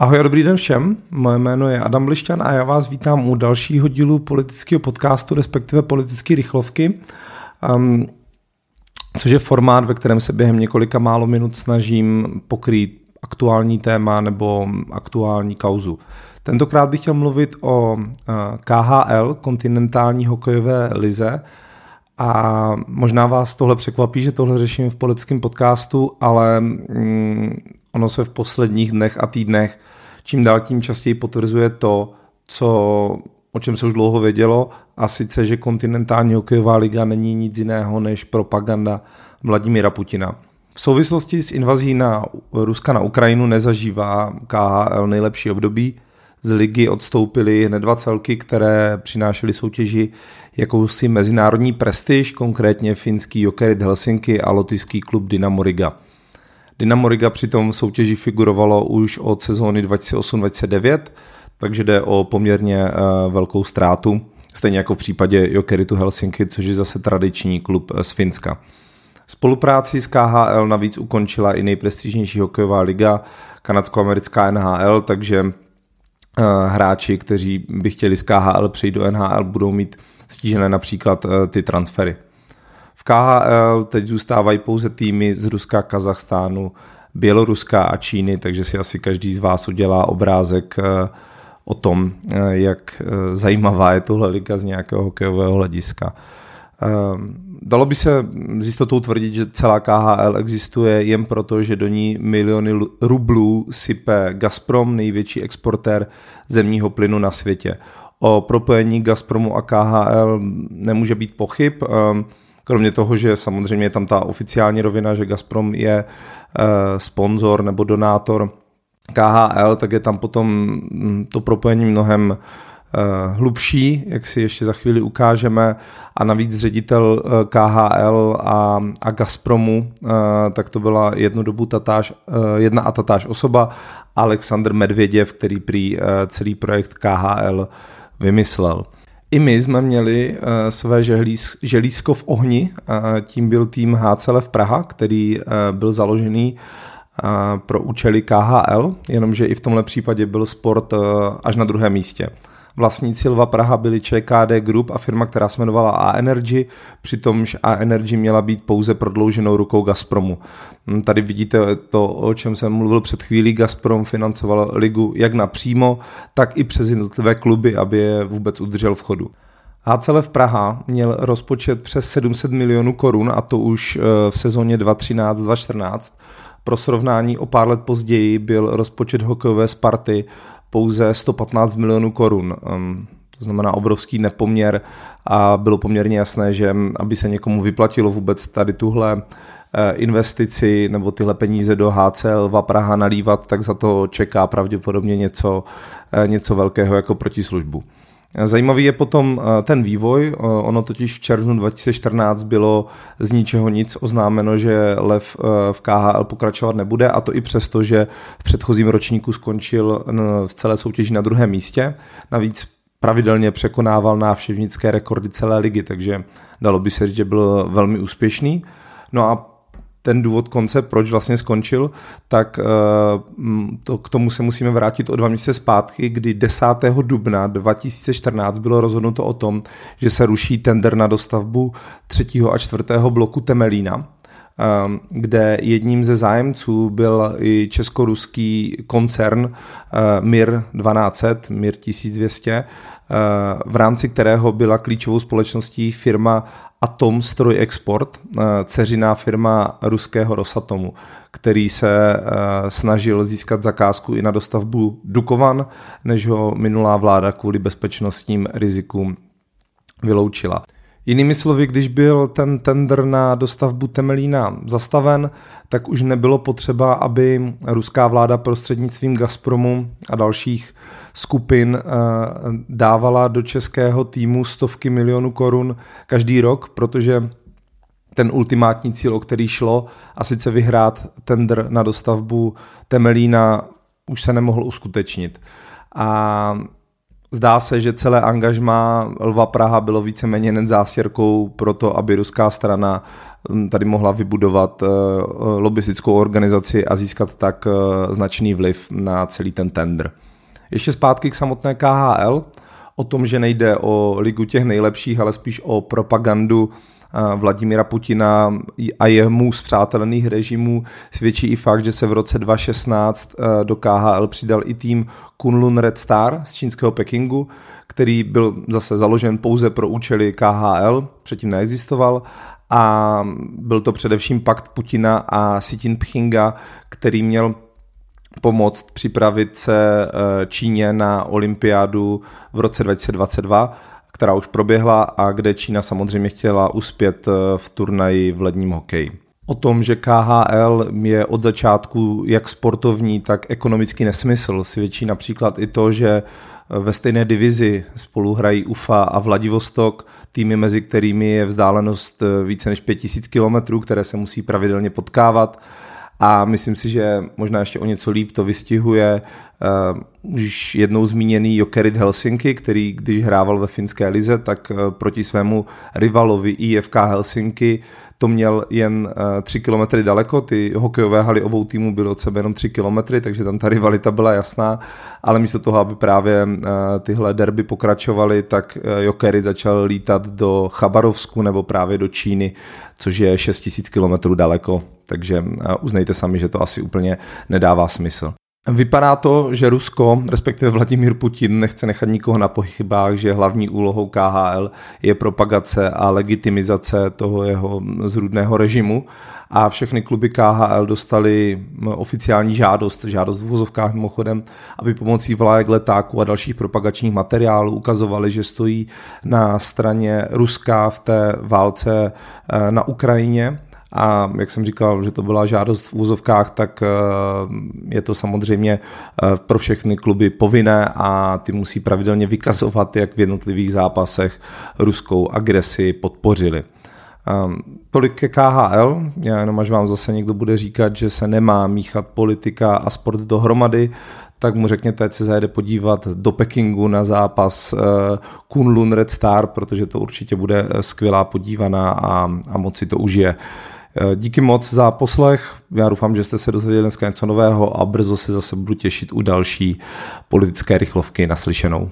Ahoj a dobrý den všem, moje jméno je Adam Blišťan a já vás vítám u dalšího dílu politického podcastu, respektive politické rychlovky, um, což je formát, ve kterém se během několika málo minut snažím pokrýt aktuální téma nebo aktuální kauzu. Tentokrát bych chtěl mluvit o uh, KHL, kontinentální hokejové lize, a možná vás tohle překvapí, že tohle řeším v politickém podcastu, ale mm, ono se v posledních dnech a týdnech čím dál tím častěji potvrzuje to, co, o čem se už dlouho vědělo, a sice, že kontinentální hokejová liga není nic jiného než propaganda Vladimíra Putina. V souvislosti s invazí na Ruska na Ukrajinu nezažívá KHL nejlepší období. Z ligy odstoupily hned dva celky, které přinášely soutěži jakousi mezinárodní prestiž, konkrétně finský Jokerit Helsinki a lotyšský klub Dynamo Riga. Dynamo Riga přitom v soutěži figurovalo už od sezóny 2008-2009, takže jde o poměrně uh, velkou ztrátu, stejně jako v případě Jokeritu Helsinki, což je zase tradiční klub z Finska. Spolupráci s KHL navíc ukončila i nejprestižnější hokejová liga, kanadsko-americká NHL, takže uh, hráči, kteří by chtěli z KHL přejít do NHL, budou mít stížené například ty transfery. V KHL teď zůstávají pouze týmy z Ruska, Kazachstánu, Běloruska a Číny, takže si asi každý z vás udělá obrázek eh, o tom, eh, jak eh, zajímavá je tohle liga z nějakého hokejového hlediska. Dalo by se s jistotou tvrdit, že celá KHL existuje jen proto, že do ní miliony rublů sype Gazprom, největší exportér zemního plynu na světě. O propojení Gazpromu a KHL nemůže být pochyb. Kromě toho, že samozřejmě je tam ta oficiální rovina, že Gazprom je uh, sponzor nebo donátor KHL, tak je tam potom mm, to propojení mnohem uh, hlubší, jak si ještě za chvíli ukážeme. A navíc ředitel uh, KHL a, a Gazpromu, tak to byla jednu dobu tatáž, jedna a tatáž osoba, Aleksandr Medvěděv, který prý celý projekt KHL vymyslel. I my jsme měli uh, své želíz, želízko v ohni, uh, tím byl tým HCL v Praha, který uh, byl založený uh, pro účely KHL, jenomže i v tomhle případě byl sport uh, až na druhém místě. Vlastníci Lva Praha byli ČKD Group a firma, která se jmenovala A-Energy, přitomž A-Energy měla být pouze prodlouženou rukou Gazpromu. Hm, tady vidíte to, o čem jsem mluvil před chvílí. Gazprom financoval ligu jak napřímo, tak i přes jednotlivé kluby, aby je vůbec udržel v chodu. V Praha měl rozpočet přes 700 milionů korun a to už eh, v sezóně 2013-2014. Pro srovnání o pár let později byl rozpočet hokejové Sparty pouze 115 milionů korun. To znamená obrovský nepoměr a bylo poměrně jasné, že aby se někomu vyplatilo vůbec tady tuhle eh, investici nebo tyhle peníze do HCL Praha nalívat, tak za to čeká pravděpodobně něco, eh, něco velkého jako protislužbu. Zajímavý je potom eh, ten vývoj, eh, ono totiž v červnu 2014 bylo z ničeho nic oznámeno, že Lev eh, v KHL pokračovat nebude a to i přesto, že v předchozím ročníku skončil v celé soutěži na druhém místě. Navíc pravidelně překonával návštěvnické rekordy celé ligy, takže dalo by se říct, že byl velmi úspěšný. No a ten důvod konce, proč vlastně skončil, tak eh, to, k tomu se musíme vrátit o dva měsíce zpátky, kdy 10. dubna 2014 bylo rozhodnuto o tom, že se ruší tender na dostavbu třetího a čtvrtého bloku Temelína kde jedním ze zájemců byl i česko-ruský koncern eh, MIR 1200, MIR 1200, v rámci kterého byla klíčovou společností firma Atom Stroj Export, eh, ceřiná firma ruského Rosatomu, který se eh, snažil získat zakázku i na dostavbu Dukovan, než ho minulá vláda kvůli bezpečnostním rizikům vyloučila. Jinými slovy, když byl ten tender na dostavbu Temelína zastaven, tak už nebylo potřeba, aby ruská vláda prostřednictvím Gazpromu a dalších skupin eh, dávala do českého týmu stovky milionů korun každý rok, protože ten ultimátní cíl, o který šlo, a sice vyhrát tender na dostavbu Temelína, už se nemohl uskutečnit. A Zdá se, že celé angažma Lva Praha bylo víceméně jen zástěrkou pro to, aby ruská strana hm, tady mohla vybudovat uh, lobistickou organizaci a získat tak uh, značný vliv na celý ten tender. Ještě zpátky k samotné KHL, o tom, že nejde o ligu těch nejlepších, ale spíš o propagandu Vladimira Putina a jemu zpřátelených režimů svědčí i fakt, že se v roce 2016 eh, do KHL přidal i tým Kunlun Red Star z čínského Pekingu, který byl zase založen pouze pro účely KHL, předtím neexistoval. A byl to především pakt Putina a Xi Jinpinga, který měl pomoct připravit se eh, Číně na olympiádu v roce 2022 která už proběhla a kde Čína samozřejmě chtěla uspět eh, v turnaji v ledním hokeji. O tom, že KHL je od začátku jak sportovní, tak ekonomický nesmysl, svědčí například i to, že eh, ve stejné divizi spolu hrají UFA a Vladivostok, týmy, mezi kterými je vzdálenost eh, více než 5000 kilometrů, které se musí pravidelně potkávat a myslím si, že možná ještě o něco líp to vystihuje uh, už jednou zmíněný Jokerit Helsinki, který když hrával ve finské lize, tak uh, proti svému rivalovi IFK Helsinki to měl jen uh, 3 kilometry daleko, ty hokejové haly obou týmů byly od sebe jenom 3 kilometry, takže tam ta rivalita byla jasná, ale místo toho, aby právě tyhle derby pokračovaly, tak Jokerit začal lítat do Chabarovsku nebo právě do Číny, což je 6000 kilometrů daleko. Takže eh, uznejte sami, že to asi úplně nedává smysl. Vypadá to, že Rusko, respektive Vladimír Putin, nechce nechat nikoho na pochybách, že hlavní úlohou KHL je propagace a legitimizace toho jeho zrůdného režimu. A všechny kluby KHL dostali oficiální žádost, žádost v vozovkách mimochodem, aby pomocí vlajek, letáků a dalších propagačních materiálů ukazovali, že stojí na straně Ruska v té válce eh, na Ukrajině a jak jsem říkal, že to byla žádost v úzovkách, tak eh, je to samozřejmě eh, pro všechny kluby povinné a ty musí pravidelně vykazovat, jak v jednotlivých zápasech ruskou agresi podpořili. Um, tolik ke KHL, já jenom až vám zase někdo bude říkat, že se nemá míchat politika a sport dohromady, tak mu řekněte, ať se zajede podívat do Pekingu na zápas uh, Kunlun Red Star, protože to určitě bude skvělá podívaná a, a moc si to užije. Eh, díky moc za poslech. Já doufám, že jste se dozvěděli dneska něco nového a brzo se zase budu těšit u další politické rychlovky naslyšenou.